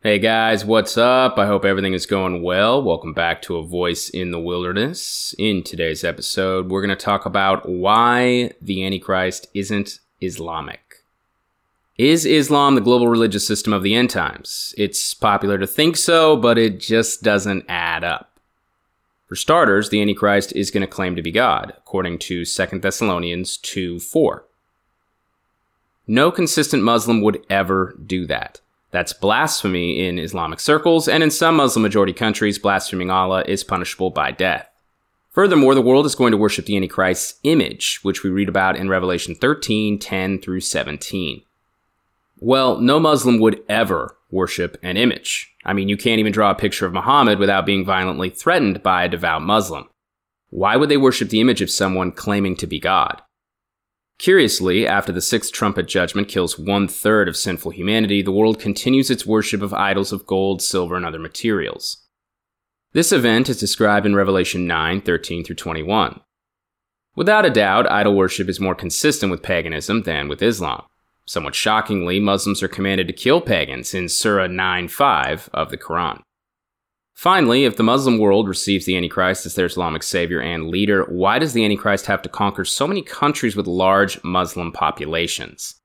Hey guys, what's up? I hope everything is going well. Welcome back to A Voice in the Wilderness. In today's episode, we're going to talk about why the Antichrist isn't Islamic. Is Islam the global religious system of the end times? It's popular to think so, but it just doesn't add up. For starters, the Antichrist is going to claim to be God, according to 2 Thessalonians 2 4. No consistent Muslim would ever do that. That's blasphemy in Islamic circles, and in some Muslim majority countries, blaspheming Allah is punishable by death. Furthermore, the world is going to worship the Antichrist's image, which we read about in Revelation 13 10 through 17. Well, no Muslim would ever worship an image. I mean, you can't even draw a picture of Muhammad without being violently threatened by a devout Muslim. Why would they worship the image of someone claiming to be God? Curiously, after the sixth trumpet judgment kills one third of sinful humanity, the world continues its worship of idols of gold, silver, and other materials. This event is described in Revelation 9 13 through 21. Without a doubt, idol worship is more consistent with paganism than with Islam. Somewhat shockingly, Muslims are commanded to kill pagans in Surah 9 5 of the Quran. Finally, if the Muslim world receives the Antichrist as their Islamic savior and leader, why does the Antichrist have to conquer so many countries with large Muslim populations?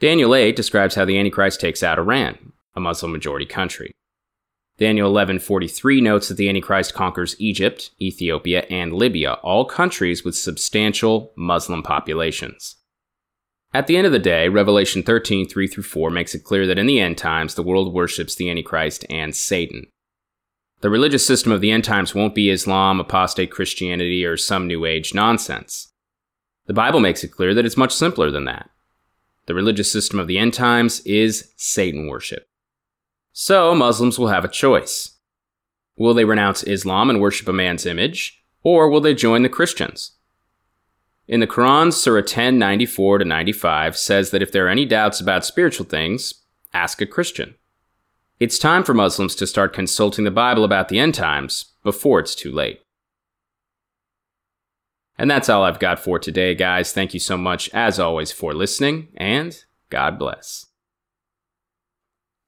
Daniel 8 describes how the Antichrist takes out Iran, a Muslim majority country. Daniel 11:43 notes that the Antichrist conquers Egypt, Ethiopia, and Libya, all countries with substantial Muslim populations. At the end of the day, Revelation 13:3 through 4 makes it clear that in the end times the world worships the Antichrist and Satan. The religious system of the end times won't be Islam, apostate Christianity, or some New Age nonsense. The Bible makes it clear that it's much simpler than that. The religious system of the end times is Satan worship. So, Muslims will have a choice. Will they renounce Islam and worship a man's image, or will they join the Christians? In the Quran, Surah 10 94 to 95 says that if there are any doubts about spiritual things, ask a Christian. It's time for Muslims to start consulting the Bible about the end times before it's too late. And that's all I've got for today, guys. Thank you so much, as always, for listening, and God bless.